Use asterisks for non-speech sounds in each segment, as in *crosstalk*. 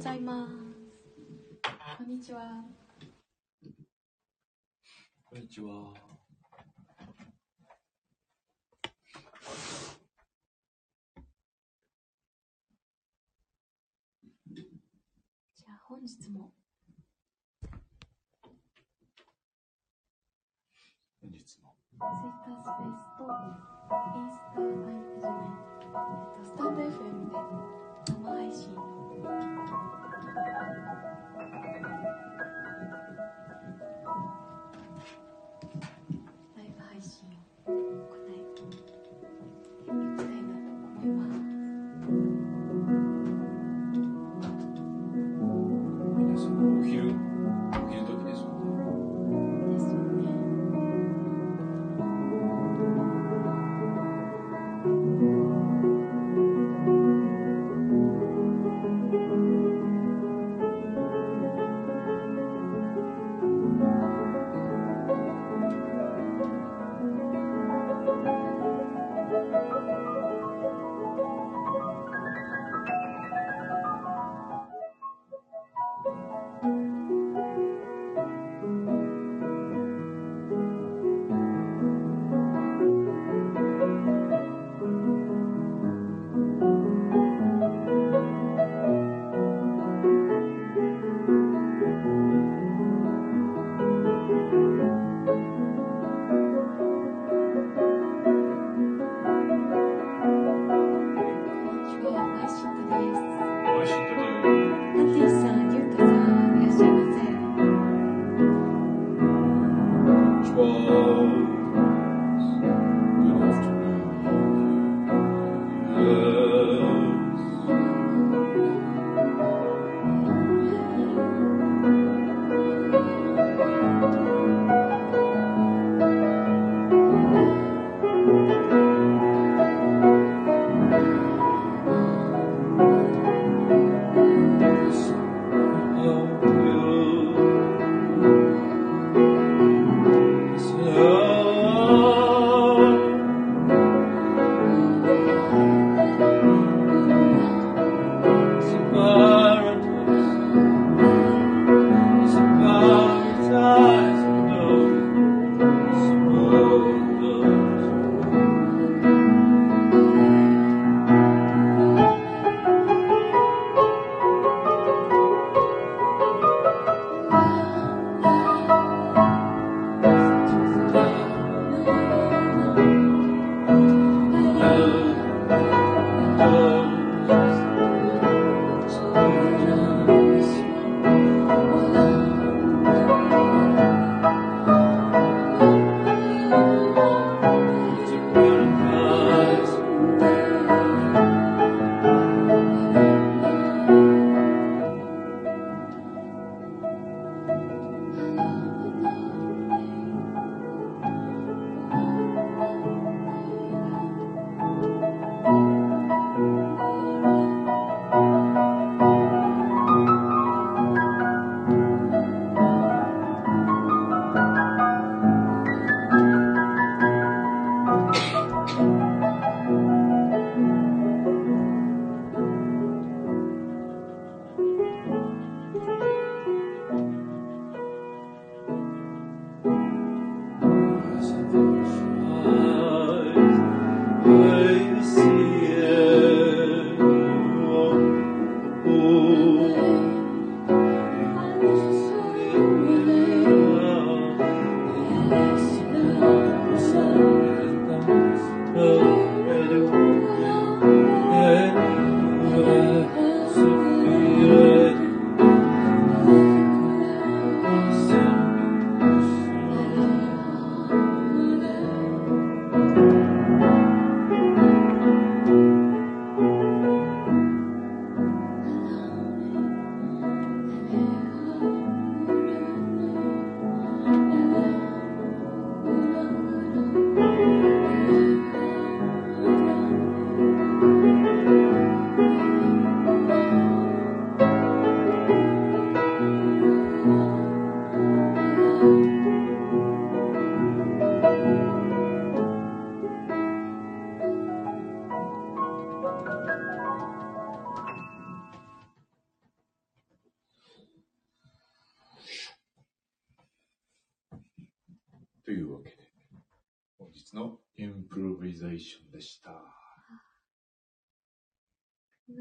ざいます。こんにちは。こんにちは。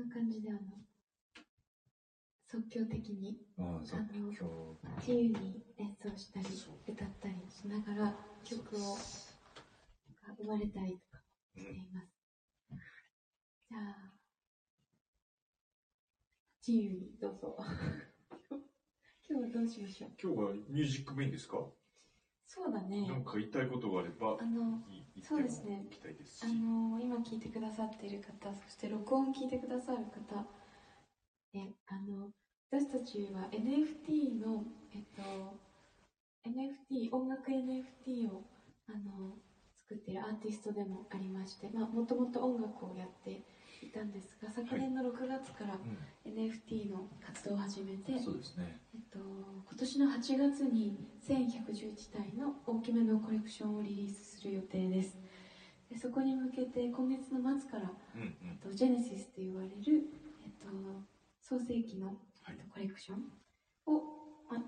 感じであの即興的にまあ、さっき今日、自由に演奏したり歌ったりしながら曲をが生まれたりとかしています。じゃあ自由にどうぞ。*laughs* 今日はどうしましょう？今日はミュージックメインですか？そうだね。なんか言いたいことがあればあ、のそうですね。あの今聞いてくださっている方、そして録音聞いてくださる方、えあの私たちは NFT の、えっと、NFT、音楽 NFT をあの作っているアーティストでもありまして、まあ、もともと音楽をやっていたんですが、昨年の6月からう NFT の活動を始めて、ん、そうですね。えっと、今年の8月に1111体の大きめのコレクションをリリースする予定です。でそこに向けて今月の末から、うんうん。えっと、ジェネシスと言われる、えっと、創世紀の、はい。えっと、コレクションを、ま、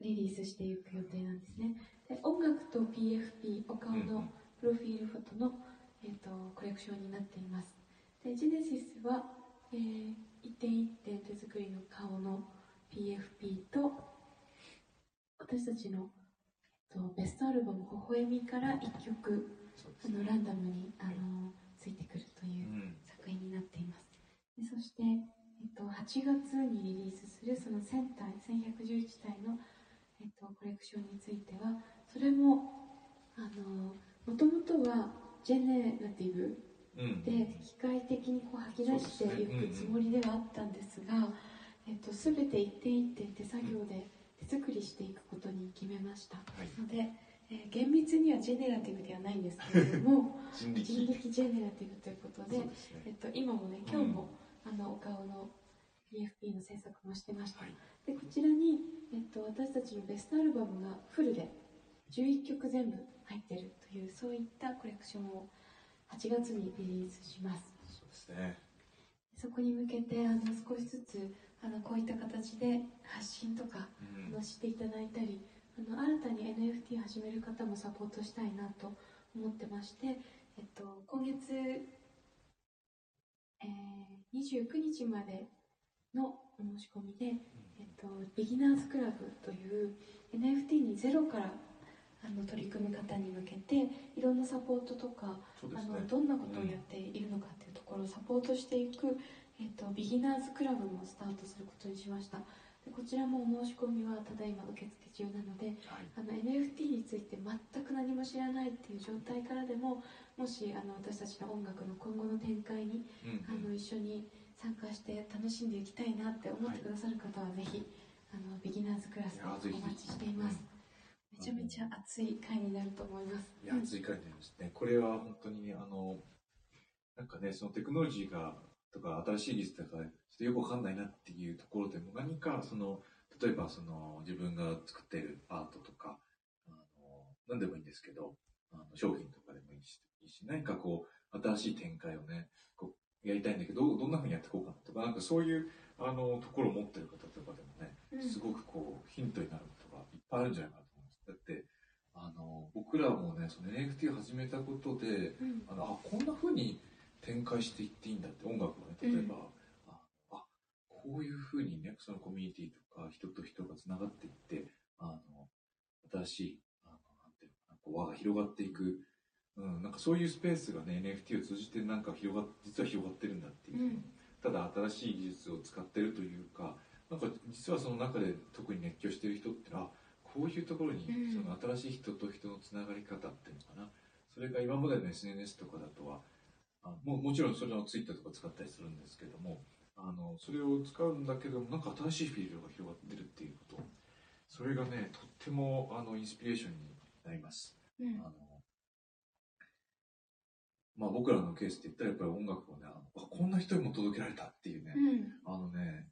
リリースしていく予定なんですね。で音楽と PFP お顔うんうん。のプロフィールフォトの、えっと、コレクションになっていますでジェネシスは、えー一点一点手作りの顔の PFP と私たちの、えっと、ベストアルバム「微笑み」から1曲。あのランダムにあのついてくるといううん作品になっていますでそして、えっと、8月にリリースするその1000体1111体の、えっと、コレクションについてはそれもあのもともとはジェネラティブうんで機械的にこう吐き出していくつもりではあったんですが、えっと、全て一点一点手作業で手作りしていくことに決めましたはい。ので、えー厳密にはジェネラティブではないんですけれども *laughs* 人力。人力ジェネラティブということでね。えっと、今もね今日も、あのお顔の PFP の制作もしてました、はいでこちらに、えっと、私たちのベストアルバムがフルで11曲全部入ってるというそういったコレクションを8月にリリースします。そうですね。そこに向けてあの少しずつあのこういった形で発信とかうん。していただいたりあの新たに NFT 始める方もサポートしたいなと思ってまして、えっと、今月、えー29日までのお申し込みで、えっと、ビギナーズクラブという NFT にゼロからあの取り組む方に向けていろんなサポートとかね。のどんなことをやっているのかっていうところをサポートしていく、えっと、ビギナーズクラブもスタートすることにしました。でこちらもお申し込みはただいま受付中なのではい。あの NFT について全く何も知らないっていう状態からでももしあの私たちの音楽の今後の展開にうんあの一緒に参加して楽しんでいきたいなって思ってくださる方はぜひあのビギナーズクラスでお待ちしています。めちゃめちゃ熱い回になると思いますいや、追加になりますね。これは本当に、あの、なんかね、そのテクノロジーが、とか、新しい技術とか、ちょっとよくわかんないなっていうところでも、何か、その、例えば、その、自分が作っているアートとか、あの、何でもいいんですけど、あの商品とかでもいいし、いいし何かこう、新しい展開をね、こう、やりたいんだけど、どんな風にやっていこうかなとか、なんかそういう、あの、ところを持ってる方とかでもね、うんすごくこう、ヒントになることがいっぱいあるんじゃないかな。だって、あの、僕らもね、その NFT を始めたことで、うん。あの、あ、こんな風に展開していっていいんだって、音楽をね、例えば、あ、あこういう風にね、そのコミュニティとか、人と人が繋がっていって、あの、新しい、あの、なんていうのかな、こう輪が広がっていく、うん、なんかそういうスペースがね、NFT を通じてなんか広がっ、実は広がってるんだっていう。うん。ただ新しい技術を使ってるというか、なんか実はその中で特に熱狂してる人ってのは、こういうところにうん。その新しい人と人のつながり方っていうのかな、それが今までの SNS とかだとは、あももちろんそれを Twitter とか使ったりするんですけども、あのそれを使うんだけども、なんか新しいフィールドが広がってるっていうこと、それがね、とってもあのインスピレーションになります。うん。あのまあ、僕らのケースって言ったらやっぱり音楽をね、あこんな人にも届けられたっていうね、うん。あのね、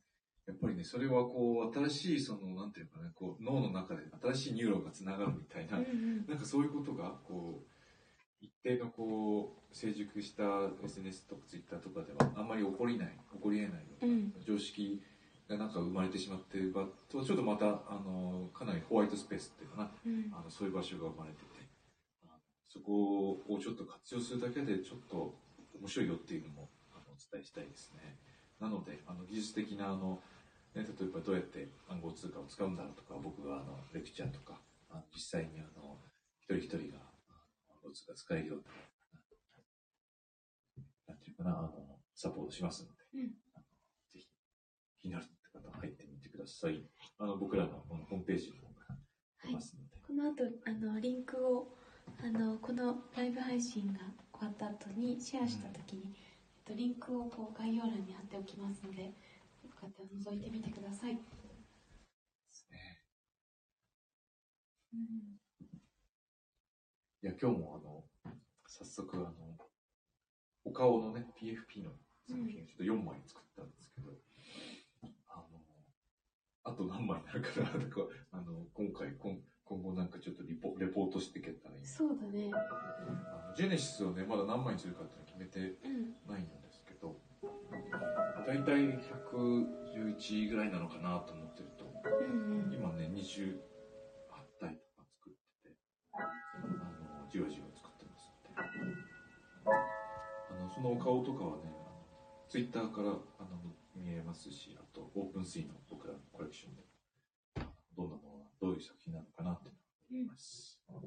やっぱりね、それはこう、新しい、その、なんていうかね、こう、脳の中で新しいニューロンがつながるみたいな、うんなんかそういうことが、こう、一定のこう、成熟した SNS とか Twitter とかではあんまり起こりない、起こり得ないような、うん。常識がなんか生まれてしまってる場とちょっとまたあのかなりホワイトスペースっていうかなうん。あのそういう場所が生まれててそこをちょっと活用するだけでちょっと面白いよっていうのもあのお伝えしたいですね。なのであの技術的なあの、ね、例えばどうやって暗号通貨を使うんだろうとか僕があのレクチャーとかあの実際にあの一人一人が暗号通貨使えるようになんていうかなあのサポートしますので、うん。あのぜひ気になるって方は入ってみてください。あの僕らのこのホームページにも出ますので、この後あのリンクをあのこのライブ配信が終わった後にシェアした時に、えっと、リンクをこう概要欄に貼っておきますのでよかったら覗いてみてください、ですね。うんいや、今日もあの、早速あの、お顔のね、PFP の作品をちょっと4枚作ったんですけど、あの、あと何枚になるかなとか、あの、今回、今今後なんかちょっとリポレポートしていけたらいいな。そうだね。あのジェネシスをね、まだ何枚にするかっていうのは決めてうんないんですけど、だいたい111ぐらいなのかなと思ってると、うんうん。今ね、28体とか作ってて、あの、じわじわ作ってますので、あの、そのお顔とかはね、あのツイッターからあの見えますし、あと、オープンスイの僕らのコレクションで、どんなものが、どういう作品なのかなって思います。う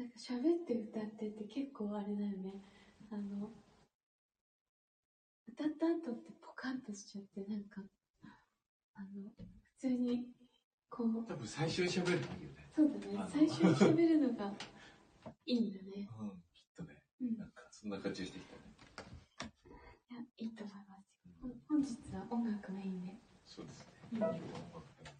なんか喋って歌ってって結構あれだよね。あの、歌った後ってポカンとしちゃって、なんか、あの、普通に、こう、多分最初に喋るのいいよね。そうだね最初に喋るのがいいんだね。うん、きっとね。うん。いなんか、そんな感じがしてきたね。や、いいと思います。ほん本日は音楽メインで。そうですね。うん今日は音楽で。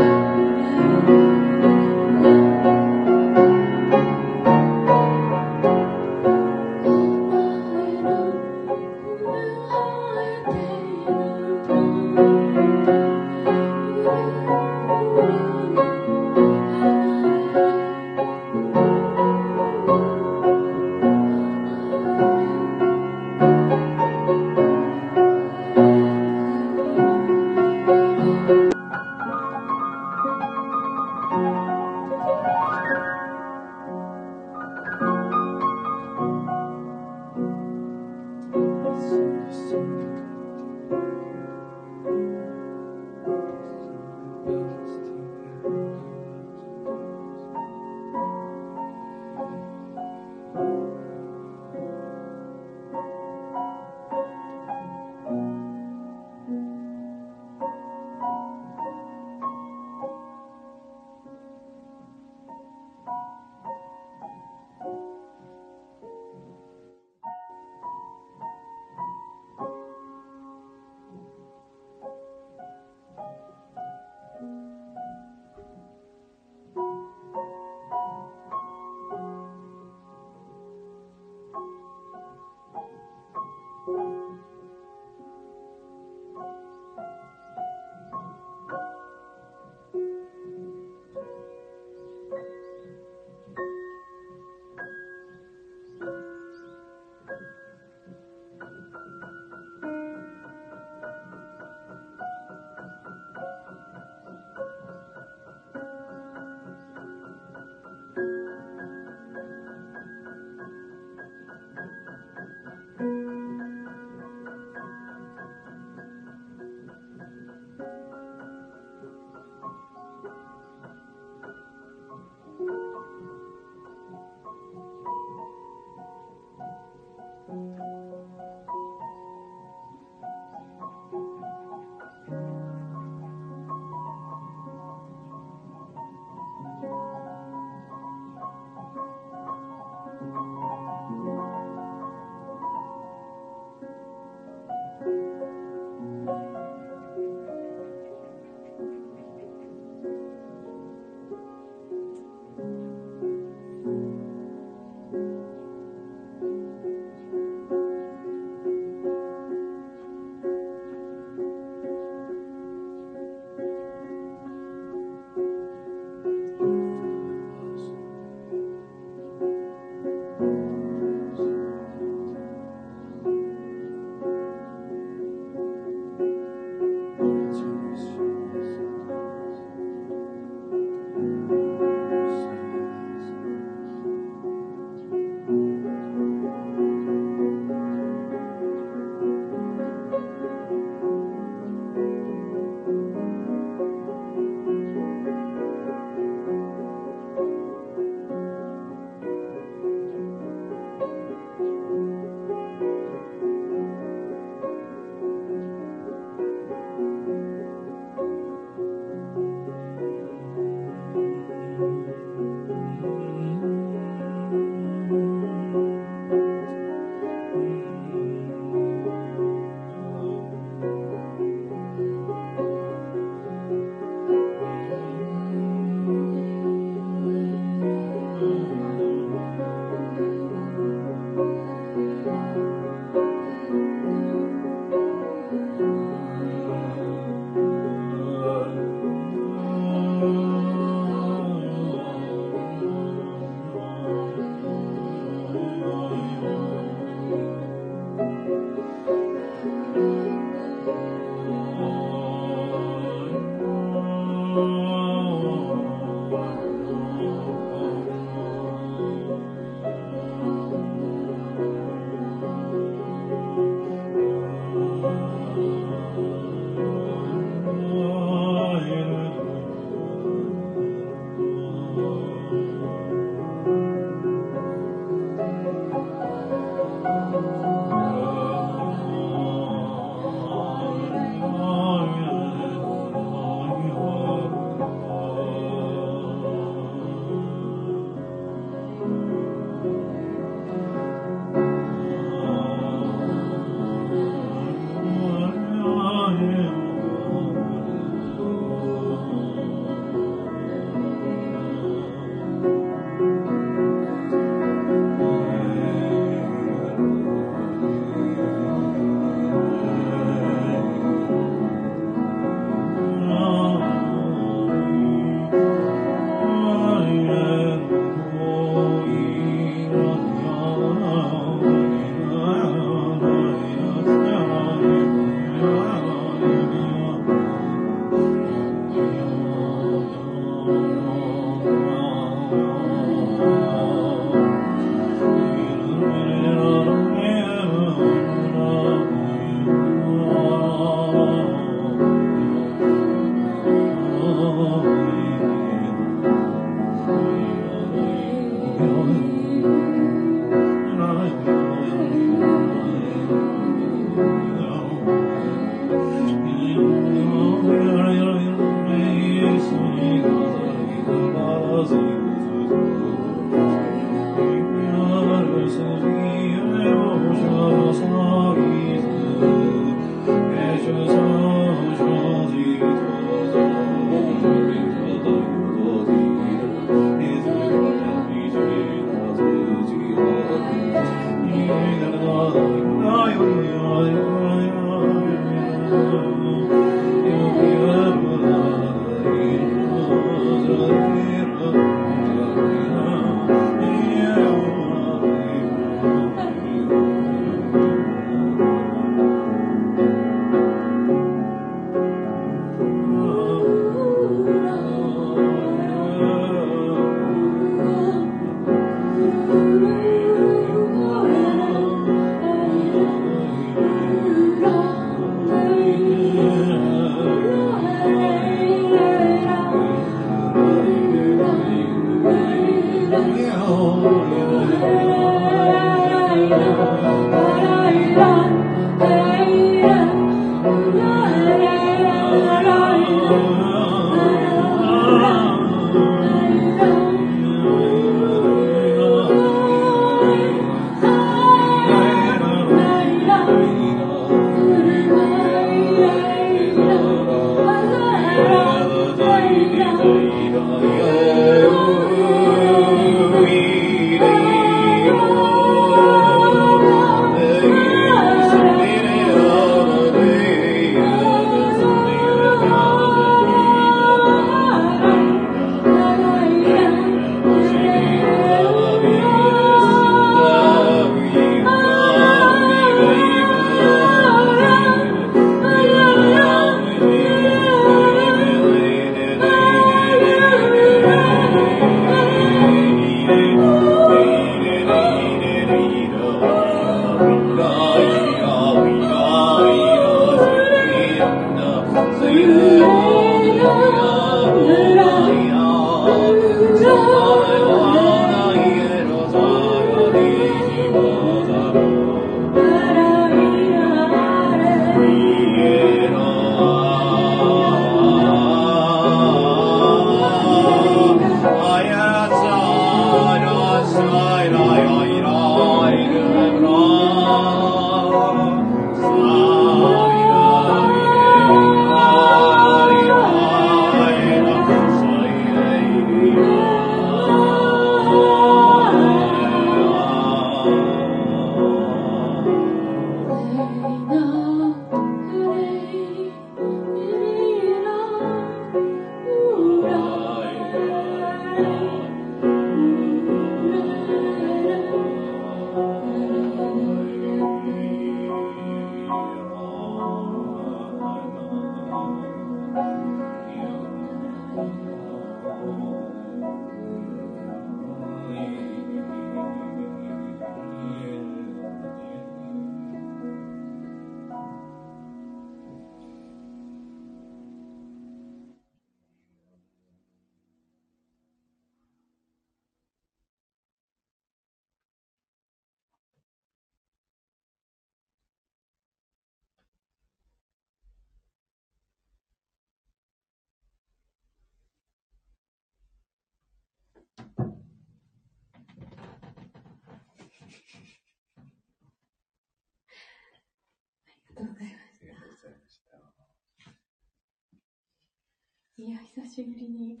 いや、久しぶりに、い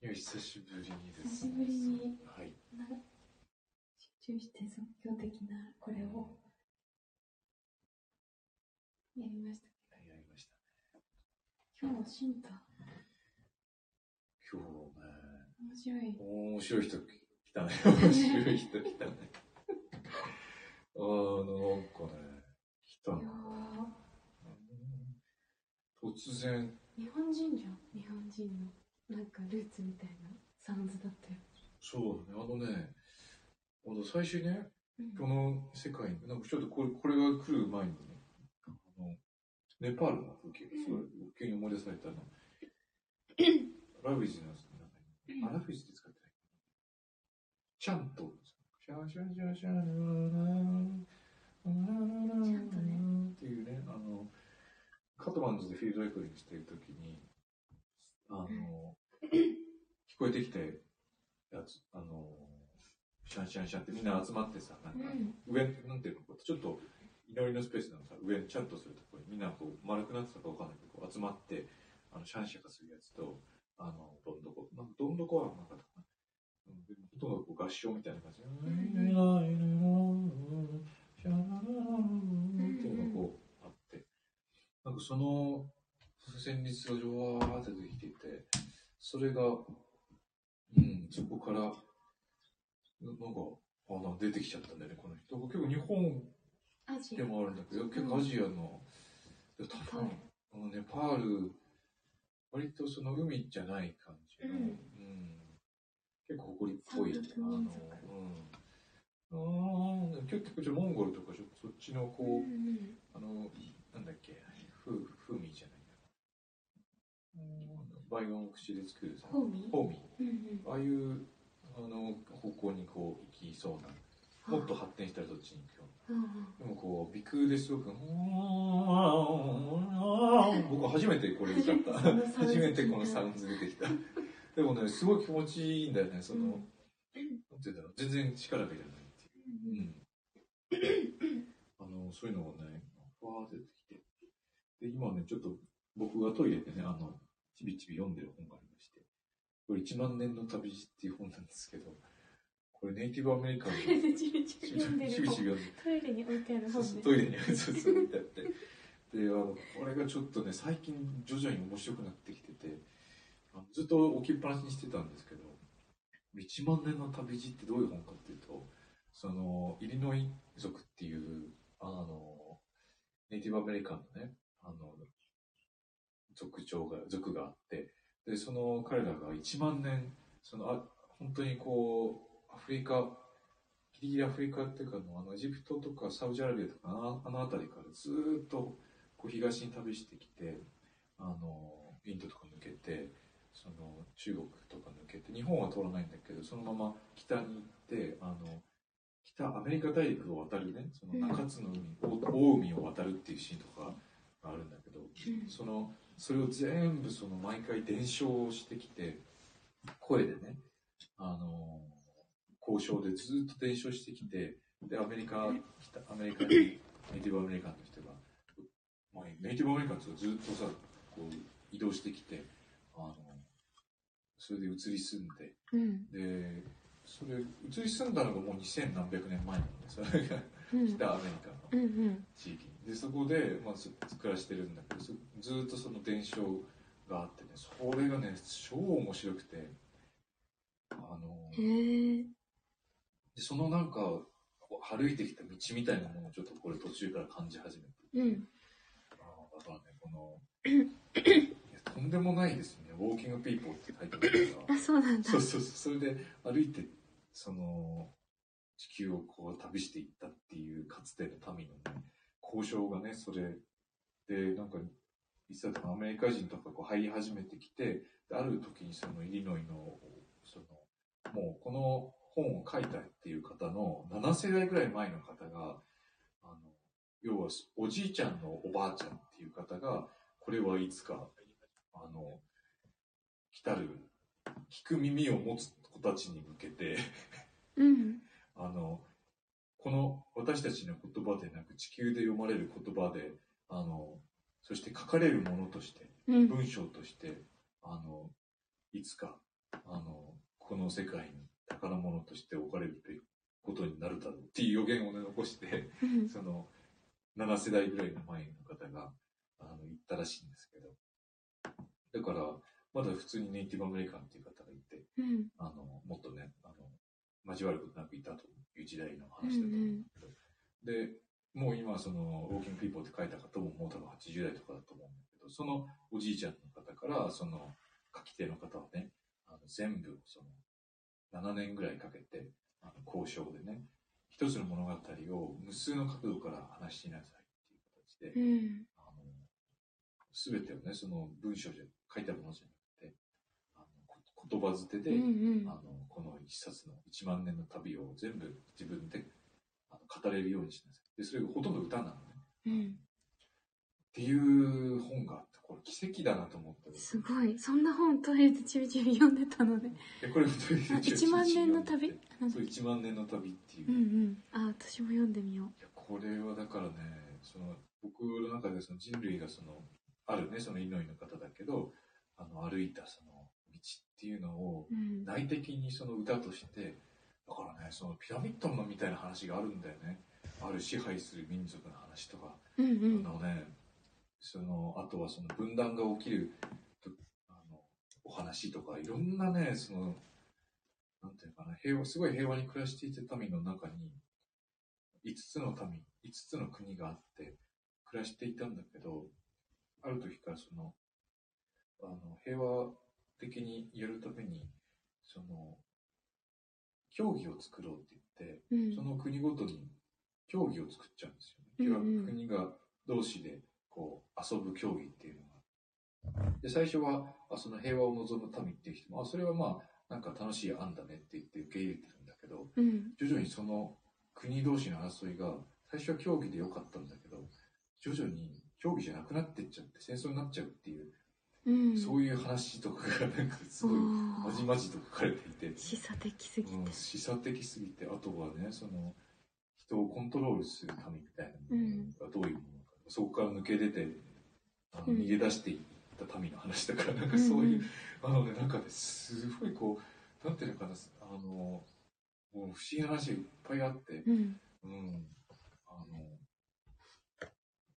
や、久しぶりにです、久しぶりにはい。な集中して即興的なこれをやりましたけやりましたね。ど、今日はシンタ、今日ね、面白い。面白い人来たね。*laughs* 面白い人来たね。あの、なんかね、来た突然、ー日本人じゃん。日本人のなんかルーツみたいな。サウンズだったよ。そうだね、あのね、あの最初ね、うん。この世界に、なんかちょっとこれこれが来る前にね、あのネパールの風景がすごい、急に思い出されたの。ラビジの中に、あラビジって使ってちゃんと、シャンシャンシャちゃんとねっていうね、あの、カトマンズでフィールドレコーディングしてるときに、あの、聞こえてきて、やつ、あの、シャンシャンシャンってみんな集まってさ、なんか、うん上、なんていうの、こうちょっと祈りのスペースなのさ、上にちゃんとするところにみんなこう丸くなってたかわかんないけど、こう集まって、あの、シャンシャカするやつと、あの、どんどこ、なんかどんどこはなかったかな。うんほとんどこう合唱みたいな感じで、シャララララっていうのがこうなんかその旋律がジョワーって出てきていて、それが、うん、そこから、なんか、あな出てきちゃったんだよね、この人。結構日本でもあるんだけど、結構アジアの、いや多分、あのネパール、割とその海じゃない感じの、うん。うん結構誇りっぽい、あの、うん、あー結構ちょモンゴルとかそっちのこう、うんうん。あの、なんだっけ、ふ風味じゃないバイオン口で作るさ、ホーミーホーミうんうんー。ああいう、あの、方向にこう行きそうな、もっと発展したらそっちに行くよでもこう、鼻腔ですごく、僕初めてこれ歌った。初めてこのサウンズ出てきた。でもね、すごい気持ちいいんだよね、その、うんなんて言うんだろう、全然力がいらないっていう。うん。あの、そういうのがね、ふわーって出てきて。で、今ね、ちょっと僕がトイレでね、あの、ちびちび読んでる本がありまして、これ1万年の旅路っていう本なんですけど、これネイティブアメリカンのトイレでちびちび読んでる。本トイレに置いてある本です。トイレにそうそう置いてあって。であのこれがちょっとね最近徐々に面白くなってきててあのずっと置きっぱなしにしてたんですけど「1万年の旅路」ってどういう本かっていうとそのイリノイ族っていうあのネイティブアメリカンのねあの族長が族があってでその彼らが1万年そのあ本当にこうアフリカギリギリアフリカっていうかあのエジプトとかサウジアラビアとかあのあの辺りからずっとこう東に旅してきてあのインドとか抜けてその中国とか抜けて日本は通らないんだけどそのまま北に行ってあの北アメリカ大陸を渡るねその中津の海、大海を渡るっていうシーンとかがあるんだけど、そのそれを全部その毎回伝承してきて声でねあの交渉でずっと伝承してきてでアメリカ北アメリカにネイティブアメリカンの人が、まあ、ネイティブアメリカンの人がずっとさこう移動してきてあのそれで移り住んでうん。でそれ移り住んだのがもう2000何百年前なのでそれがうん。北アメリカの地域にでそこで、まあ、す暮らしてるんだけどそずっとその伝承があってねそれがね超面白くてあのでそのなんか歩いてきた道みたいなものをちょっとこれ途中から感じ始めて。うん。あーだからねこの *coughs* とんでもないですね「ウォーキング・ピーポー」って書いてあるから。あそうなんだ。そうそうそう。それで歩いてその地球をこう旅していったっていうかつての民のね交渉がねそれ。でなんかいつだったかなアメリカ人とかこう入り始めてきてである時にそのイリノイのそのもうこの本を書いたっていう方の7世代ぐらい前の方があの要はおじいちゃんのおばあちゃんっていう方がこれはいつかあの来たる聞く耳を持つ子たちに向けてうん。*laughs* あのこの私たちの言葉でなく地球で読まれる言葉であのそして書かれるものとしてうん。文章としてあのいつかあのこの世界に宝物として置かれるということになるだろうっていう予言を、ね、残してうん。その7世代ぐらいの前の方があの言ったらしいんですけど。だからまだ普通にネイティブアメリカンっていう方がいてうん。あのもっとねあの交わることなくいたという時代の話だと思うんだけど、でもう今その「ウォーキング・ピーポー」って書いた方ももう多分80代とかだと思うんだけどそのおじいちゃんの方からその書き手の方はねあの全部その7年ぐらいかけてあの交渉でね一つの物語を無数の角度から話しなさいっていう形で、うん。あの全てをねその文章で書いたものじゃなくてあのこ言葉捨てで、うんうんあのこの一冊の1万年の旅を全部自分であの語れるようにしなさい。で、それがほとんど歌なのね。うん。っていう本があって、これ奇跡だなと思って。すごい。そんな本トイレでちびちび読んでたのね。え、これ本当に1万年の旅？そう、1万年の旅っていう。うんうん。あ、私も読んでみよいやこれはだからねその僕の中でその人類がそのあるねそのイノイの方だけどあの歩いたその道っていうのを。内的にその歌としてだからねそのピラミッドのみたいな話があるんだよねある支配する民族の話とか、うんうん。あのねそのあとはその分断が起きるとあのお話とかいろんなねそのなんていうのかな平和すごい平和に暮らしていた民の中に5つの民5つの国があって暮らしていたんだけどある時からそのあの平和的にやるためにその競技を作ろうって言ってうんその国ごとに競技を作っちゃうんですよね。うんうん国が同士でこう遊ぶ競技っていうのが。で、最初はあその平和を望む民っていう人も、あ、それはまあ、なんか楽しい案だねって言って受け入れてるんだけど、うん。徐々にその国同士の争いが、最初は競技で良かったんだけど、徐々に競技じゃなくなってっちゃって戦争になっちゃうっていう、うん。そういう話とかがなんかすごいまじまじと書かれていて、示唆的すぎて。うん、示唆的すぎて、あとはね、その、人をコントロールする民みたいなものがどういうものか、そこから抜け出て、あのうん逃げ出していった民の話だから、なんかそういう、あのね、なんかね、すごいこう、なんていうのかな、あの、もう不思議な話がいっぱいあって、うん。うん、あの、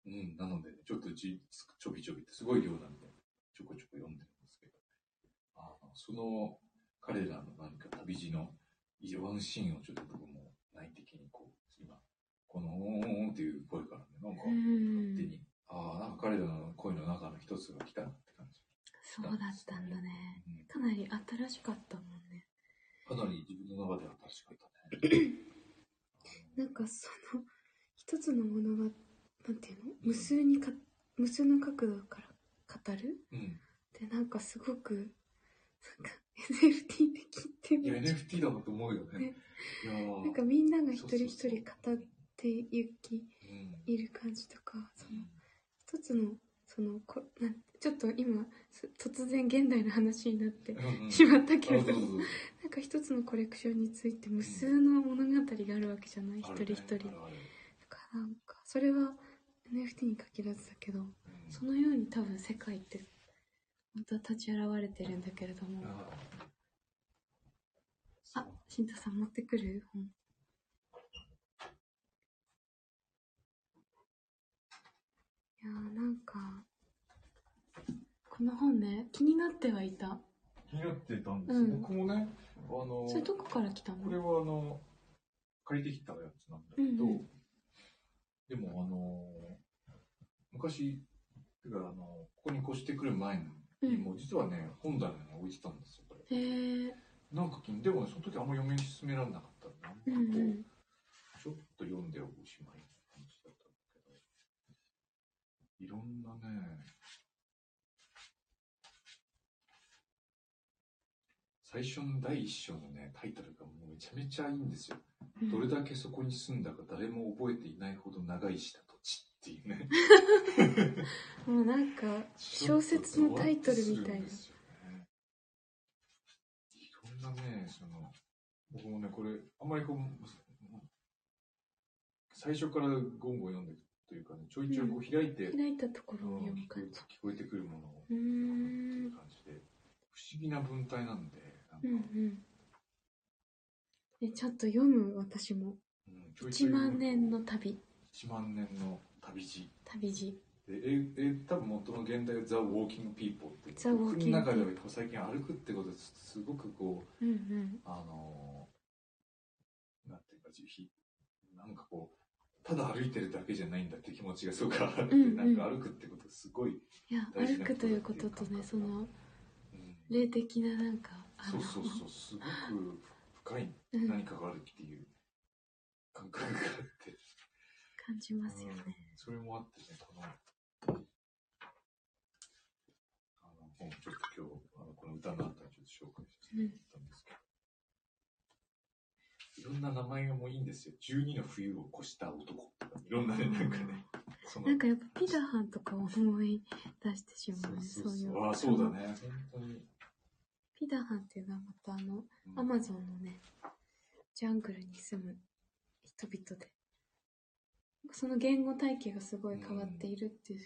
うん、なので、ちょっとじちょびちょびってすごい量なんで、ちょこちょこ読んでるんですけど、あのその彼らの何か旅路のワンシーンをちょっと僕も内的にこう、今、このオーンっていう声からね、なんかう勝ん手に、ああ、なんか彼らの声の中の一つが来たって感じ。そうだったんだね。うんかなり新しかったもんね。かなり自分の中では新しかったね。*coughs* なんかその、一つのものが、なんていうの？無数にか、無数の角度から語る？うん。で、なんかすごく、なんか NFT で聞いていや、み NFT だなと思うよね。なんかみんなが一人一人語っていき、うん。いる感じとか、その、一つの、その、こなんちょっと今、す突然現代の話になってうんうん。しまったけれあども、なんか一つのコレクションについて無数の物語があるわけじゃない、一あるね。人一人。だからなんか、それは NFT に限らずだけど、うんそのように多分世界って、本当は立ち現れてるんだけれども。ああ、新太さん持ってくる本。いやーなんか、この本ね、気になってはいた。気になってたんですよ、うん僕もね、あの、それどこから来たの？これはあの、借りてきたやつなんだけど、うんうんでもあの、昔、てかあの、ここに越してくる前に、もう実はね、本棚に置いてたんですよ、これ。へえなんかでもね、その時あんま読み進められなかったんで、なんこう、うん。ちょっと読んでおしまいって感じだったんだけど、いろんなね、最初の第一章のね、タイトルがもうめちゃめちゃいいんですよ。どれだけそこに住んだか誰も覚えていないほど長いした土地っていうね。もうなんか、小説のタイトルみたいな。いろんなね、その、僕もね、これ、あんまりこう、最初からゴンゴン読んでというかね、ちょいちょいこう開いて、開いたところをうん読む聞こ感じ。聞こえてくるものをうーっていんう。感じで、不思議な文体なんで、なんかうんうん。え、ちょっと読む私も。うんちょいちょ1い万年の旅。1万年の旅路。旅路。でええ多分元の現代はザ・ウォーキング・ピーポーっていう。Walking の中では最近歩くってことです。すごくこううんうん。あのーなんていうかひなんかこうただ歩いてるだけじゃないんだって気持ちがすごくあって、う。んうん。なんか歩くってことすごい、いや、大事な歩くということとね、その、うん。霊的ななんか、そうそうそう。すごく深いうん。何かがあるっていう感覚があって、感じますよね。うんそれもあってねこのあの本ちょっと今日あのこの歌のあたりちょっと紹介させてもらったんですけど、いろんな名前がもういいんですよ。12の冬を越した男とか、いろんなね、*laughs* なんかね、なんかやっぱピダハンとかを思い出してしまうね、そういそう。ああ、そうだね。本当に。ピダハンっていうのはまたあの、うんアマゾンのね、ジャングルに住む人々で、その言語体系がすごい変わっているっていう、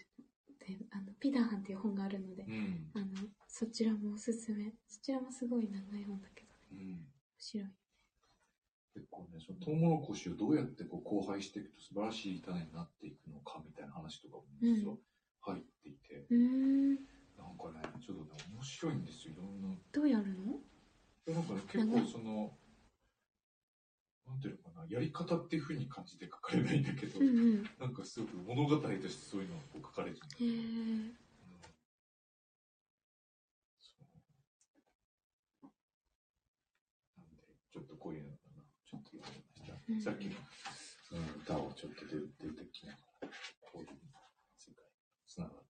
であのピダハンっていう本があるので、うん。あの、そちらもおすすめ。そちらもすごい長い本だけどね、うん。面白い。結構ね、そのトウモロコシをどうやってこう交配していくと素晴らしい種になっていくのかみたいな話とかも実は入っていて、うーん、なんかね、ちょっとね、面白いんですよ、いろんな。どうやるの？でなんかね、結構その、なんていうのかな、やり方っていう風に感じて書かれないんだけど、うんうん。なんかすごく物語としてそういうのがこう書かれてるへー。ちょっとこういうのかな、ちょっと読みました。うんさっきの、うん、歌をちょっと出出てきながら、こういう世界つながっ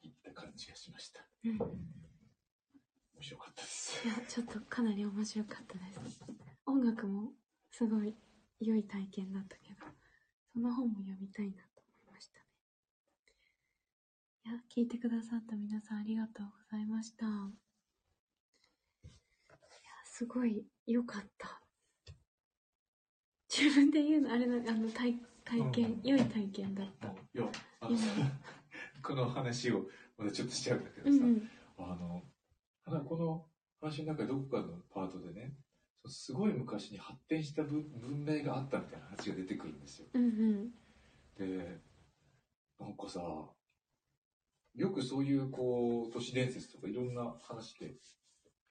ていった感じがしました。うん。い面白かったです。や、ちょっとかなり面白かったです。音楽もすごい良い体験だったけど、その本も読みたいなと思いましたね。いや、聞いてくださった皆さんありがとうございました。いや、すごい良かった。自分で言うのあれな、あの体体験、うん良い体験だった。いや、あのさ、*laughs* この話をまたちょっとしちゃうんだけどさ、うんうん。あの、この話の中でどこかのパートでね、すごい昔に発展した文文明があったみたいな話が出てくるんですよ。うんうん。で、なんかさ、よくそういうこう、都市伝説とかいろんな話で、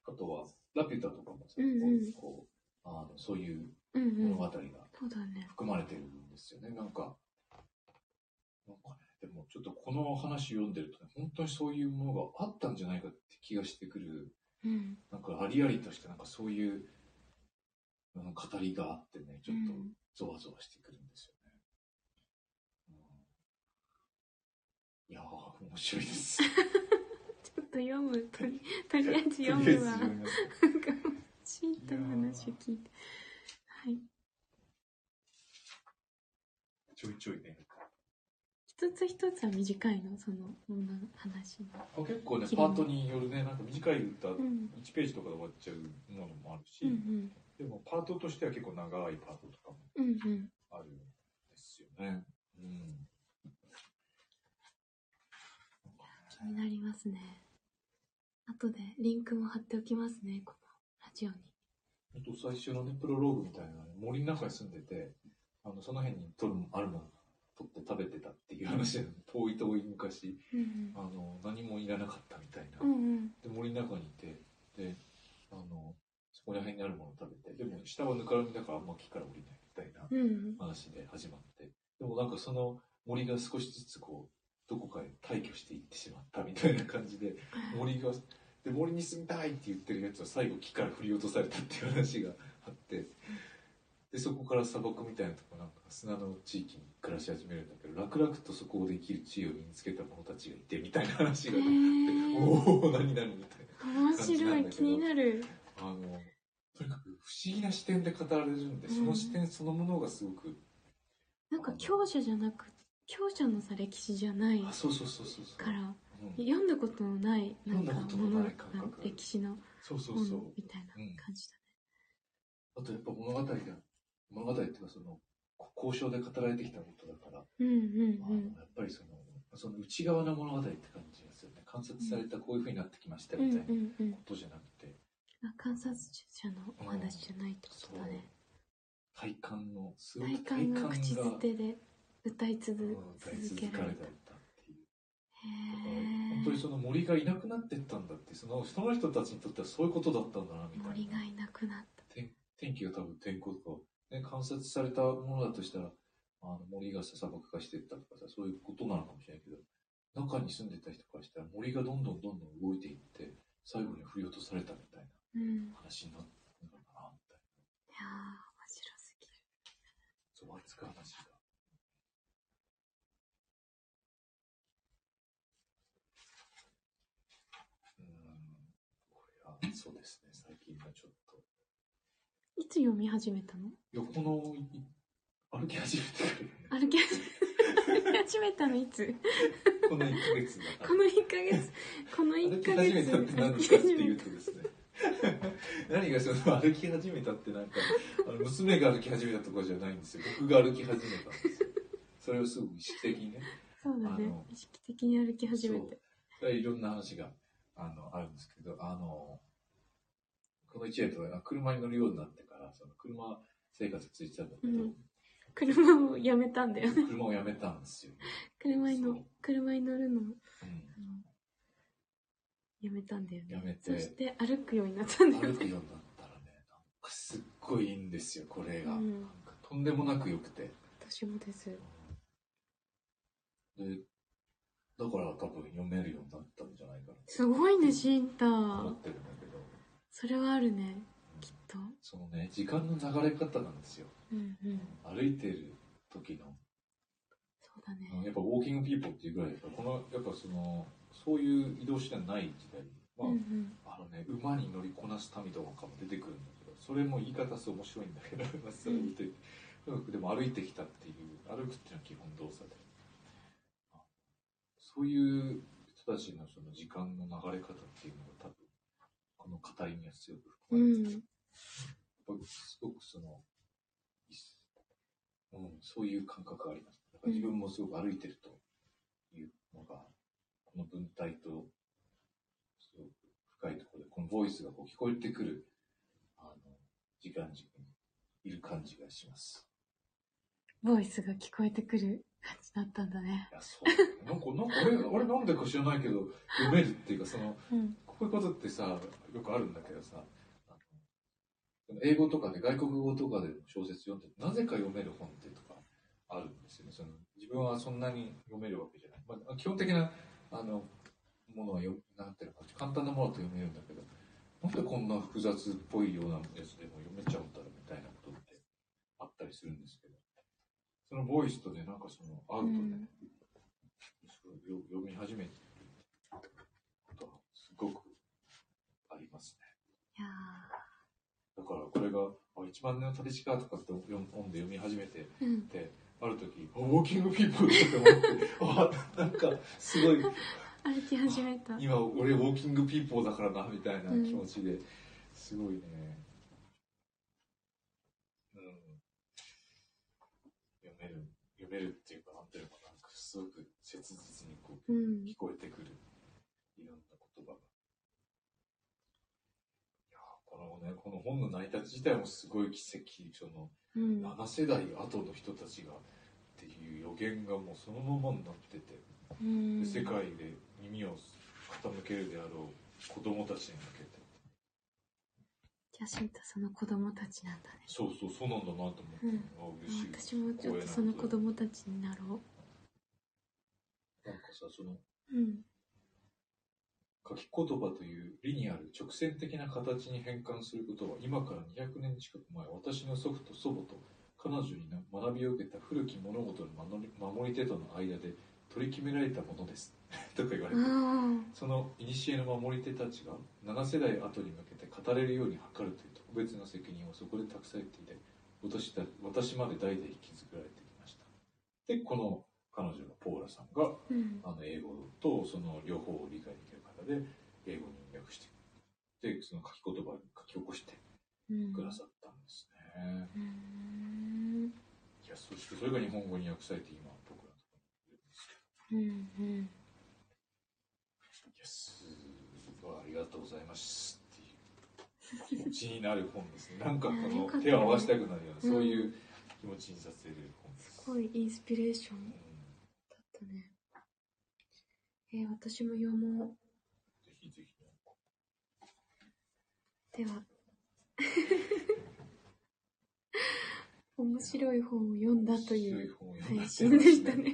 あとは、ラピュタとかもさ、うんうんこう、あの、そういううんうん。物語が。含まれてるんですよね。なんか、なんかね、でもちょっとこの話読んでるとね、本当にそういうものがあったんじゃないかって気がしてくる。うん。なんかありありとしたなんかそういう、あの語りがあってね、ちょっとうんゾワゾワしてくるんですよね。うんいやー、面白いです。*laughs* ちょっと読む。とりとりあえず読むわ。なんか、シートの話を聞いて。はい。ちょいちょいね。一つ一つは短いの、その、女の話の。あ結構ね、パートによるね、なんか短い歌、うん。1ページとかで終わっちゃうものもあるし、うんうん。でもパートとしては結構長いパートとかもうんうん。あるんですよね。うん。気になりますね。後でリンクも貼っておきますね、このラジオに。ほんと最初のね、プロローグみたいなね、森の中に住んでて、あの、その辺に取る、あるもの取って食べてたっていう話なの遠い遠い昔、うんあの、何もいらなかったみたいな。うん。うんうん。で、森の中にいて、で、あの、そこら辺にあるものを食べて、でも下はぬかるみだからあんま木から降りないみたいなうん。話で始まって、でもなんかその森が少しずつこう、どこかへ退去していってしまったみたいな感じで、*laughs* 森が、で、森に住みたいって言ってるやつは最後木から振り落とされたっていう話があって、で、そこから砂漠みたいなとこなんか砂の地域に暮らし始めるんだけど、楽々とそこをできる知恵を身につけた者たちがいてみたいな話があって、おお何々みたいな。面白い、気になる。あの、とにかく不思議な視点で語られるんで、その視点そのものがすごく、なんか強者じゃなく、強者のさ、歴史じゃないあ、そうそうそうそうそう。から、うん読んだことのない、なんか読んだこともの歴史のそうそう本そう。みたいな感じだね。あとやっぱ物語が、物語っていうかその、こ交渉で語られてきたことだから、うんうん。やっぱりその、その内側の物語って感じがするね。観察されたこういう風になってきましたうんみたいなうんうんこ。とじゃなくて、あ観察者のお話じゃないってことだね。体感の、すごく体感が口づてで歌い続けられた。本当にその森がいなくなってったんだって、そのその人たちにとってはそういうことだったんだなみーたいな。森がいなくなった。天天気が多分天候とか、ね、観察されたものだとしたら、あの森がさ砂漠化していったとかさ、そういうことなのかもしれないけど、中に住んでた人からしたら森がどんどんどんどん動いていって、最後に振り落とされたみた。いな話になるのかな、みたいな。やー、面白すぎる。そう、熱く話が。うーん、これはそうですね、最近はちょっと。いつ読み始めたの？横のい歩き始めてから。ね歩き始め歩き始めたのいつ？この1ヶ月だからこの1ヶ月。この1歩きヶ月始めたって何歩きですかっていうとですね何がその歩き始めたってなんかあの娘が歩き始めたとかじゃないんですよ。僕が歩き始めたんですよ。それをすごく意識的にね。そうだね。意識的に歩き始めて。それはいろんな話があのあるんですけどあのこの1年とか車に乗るようになってからその車生活ついてたんだけど、うん。車をやめたんだよね。車をやめたんですよ、ね。車に乗そう。車に乗るの。をうんやめたんだよね。やめて。そして歩くようになったんだよ歩くねようになったらねなんかすっごいいいんですよこれが、うん。なんかとんでもなく良くて。私もです。でだから多分読めるようになったんじゃないかな。すごいねシンタ。思ってるんだけど。それはあるねきっと。そのね時間の流れ方なんですよ。うんうん。歩いてる時の。そうだね。やっぱウォーキングピーポーっていうぐらいだからこのやっぱそのそういう移動手段ない時代まあ、うんうん。あのね馬に乗りこなす民とかも出てくるんだけどそれも言い方すごい面白いんだけどそれ見てとにかくでも歩いてきたっていう歩くっていうのは基本動作で。あそういう人たちのその時間の流れ方っていうのが多分この語りには強くう含まれてて、ん。やっぱすごくその、うん、そういう感覚があります。だから自分もすごく歩いてるとこの文体と、すごく深いところで、このボイスがこう聞こえてくる、あの、時間軸にいる感じがします。ボイスが聞こえてくる感じだったんだねいや、そう。なんか、なんか、あれ、あれなんでか知らないけど、読めるっていうか、その、うんこういうことってさ、よくあるんだけどさ、英語とかで、外国語とかで小説読んで、なぜか読める本ってとかあるんですよね。その自分はそんなに読めるわけじゃない。まあ、基本的なあのものは読なんていうのか、簡単なものと読めるんだけど、なんでこんな複雑っぽいようなやつでも読めちゃうんだろうみたいなことってあったりするんですけど、そのボイスとね、なんかその、会うとね、そうよ読み始めてことはすごくありますね。いやだからこれが、あ、一番の旅路かとかって読ん本で読み始めて、ーうん。で、ある時、あウォーキングピーポーだって思って、あ、なんかすごい、歩き始めた。今俺ウォーキングピーポーだからな、みたいな気持ちで、すごいね、うん、読める、読めるっていうか、なんていうのかな、なんかすごく切実にこう、うん。聞こえてくるいろんな言葉が。いね、この本の成り立ち自体もすごい奇跡、そのうん。7世代後の人たちがっていう予言がもうそのままになってて、うん。で世界で耳を傾けるであろう子供たちに向けて、じゃあシンタその子供たちなんだね。そうそう、そうなんだなと思って、うん。あ嬉しい。私もちょっとその子供たちになろなんかさ、そのううん書き言葉という理にある直線的な形に変換することは今から200年近く前私の祖父と祖母と彼女に学びを受けた古き物事の守り手との間で取り決められたものです。*laughs* とか言われてあその古の守り手たちが7世代後に向けて語れるように図るという特別な責任をそこで託されていて私た私まで代々引き継がれてきました。でこの彼女のポーラさんがあうん。あの英語とその両方を理解できる。方で英語に訳してでその書き言葉に書き起こしてうん。くださったんですね、うん。いやそしてそれが日本語に訳されて今僕らのところにいるんですうんうん。いやすごいありがとうございますっていう気持ちになる本ですね。*laughs* なんかこの手を合わせたくなるような、そういう気持ちにさせる本です。すごいインスピレーションうんだったね。えー私も読もうぜひでは面白い本を読んだとい強う配信でした。ね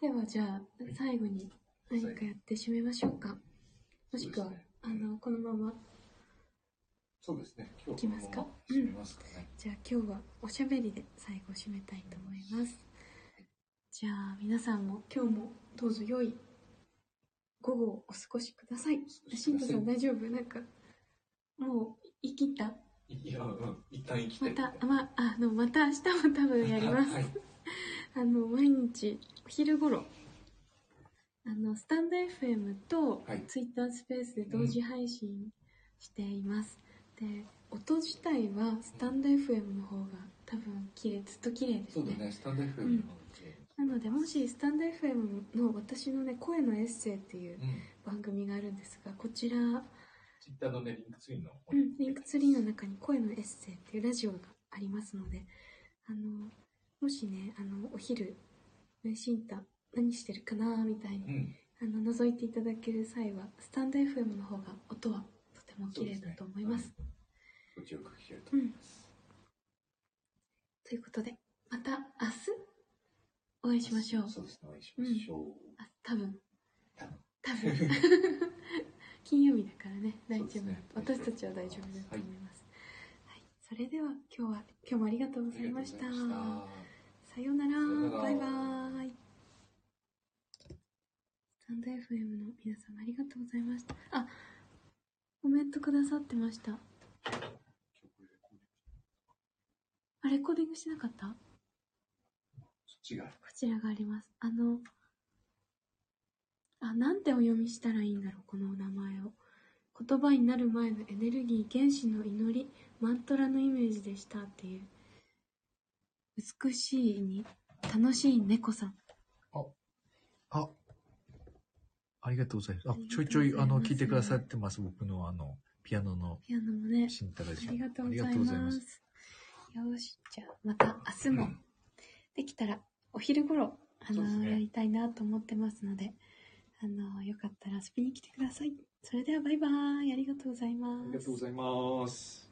ではじゃあ最後に何かやって締めましょうか。もしくは、あのこのままそうですね。今日ますか？このまま締めますかね。じゃあ今日はおしゃべりで最後締めたいと思いますじゃあ皆さんも今日もどうぞ良い午後をお過ごしください。シントさん大丈夫？なんか、もう言い切った？いや、うん、一旦行きたい。また、ま、あの、また明日も多分やります。はい。*laughs* あの、毎日、お昼頃、あの、スタンド FM とはいツイッタースペースで同時配信しています。で、音自体はスタンド FM の方が多分綺麗、ずっと綺麗ですね。そうだね、スタンド FM の方が綺麗なので、もしスタンド FM の私のね、声のエッセイっていううん。番組があるんですが、こちら、ツイッターのね、リンクツリーのうん、リンクツリーの中に声のエッセイっていうラジオがありますので、あの、もしね、あの、お昼、ね、シンタ何してるかなみたいに、うん。あの、覗いていただける際は、スタンド FM の方が音はとても綺麗だと思います。ご記憶聞けると思います。ということで、また明日、お会いしましょう。そうですね、お会いしましょう。あ、多分、多分多分。*laughs* 金曜日だからね、大丈夫、ね私たちは大丈夫だと思います。はい、それでは今日は、今日もありがとうございました。したさようならバイバーイ。スタンド FM の皆様ありがとうございました。あ、コメントくださってました。あ、レコーディングしてなかった？こそっちが。ちらがあります。あの、あ、なんてお読みしたらいいんだろう、この名前を。言葉になる前のエネルギー、原子の祈り、マントラのイメージでしたっていう。美しいに、楽しい猫さん。あ、ありがとうございます。ああちょいちょい、あの、聞いてくださってます。僕の、あの、ピアノのピアノもね、新太ラジオ。ありがとうござい。ますよし、じゃあまた明日もできたらお昼頃、あの、そうですねやりたいなと思ってますので、あの、よかったら遊びに来てください。それではバイバーイ。ありがとうございます。ありがとうございます。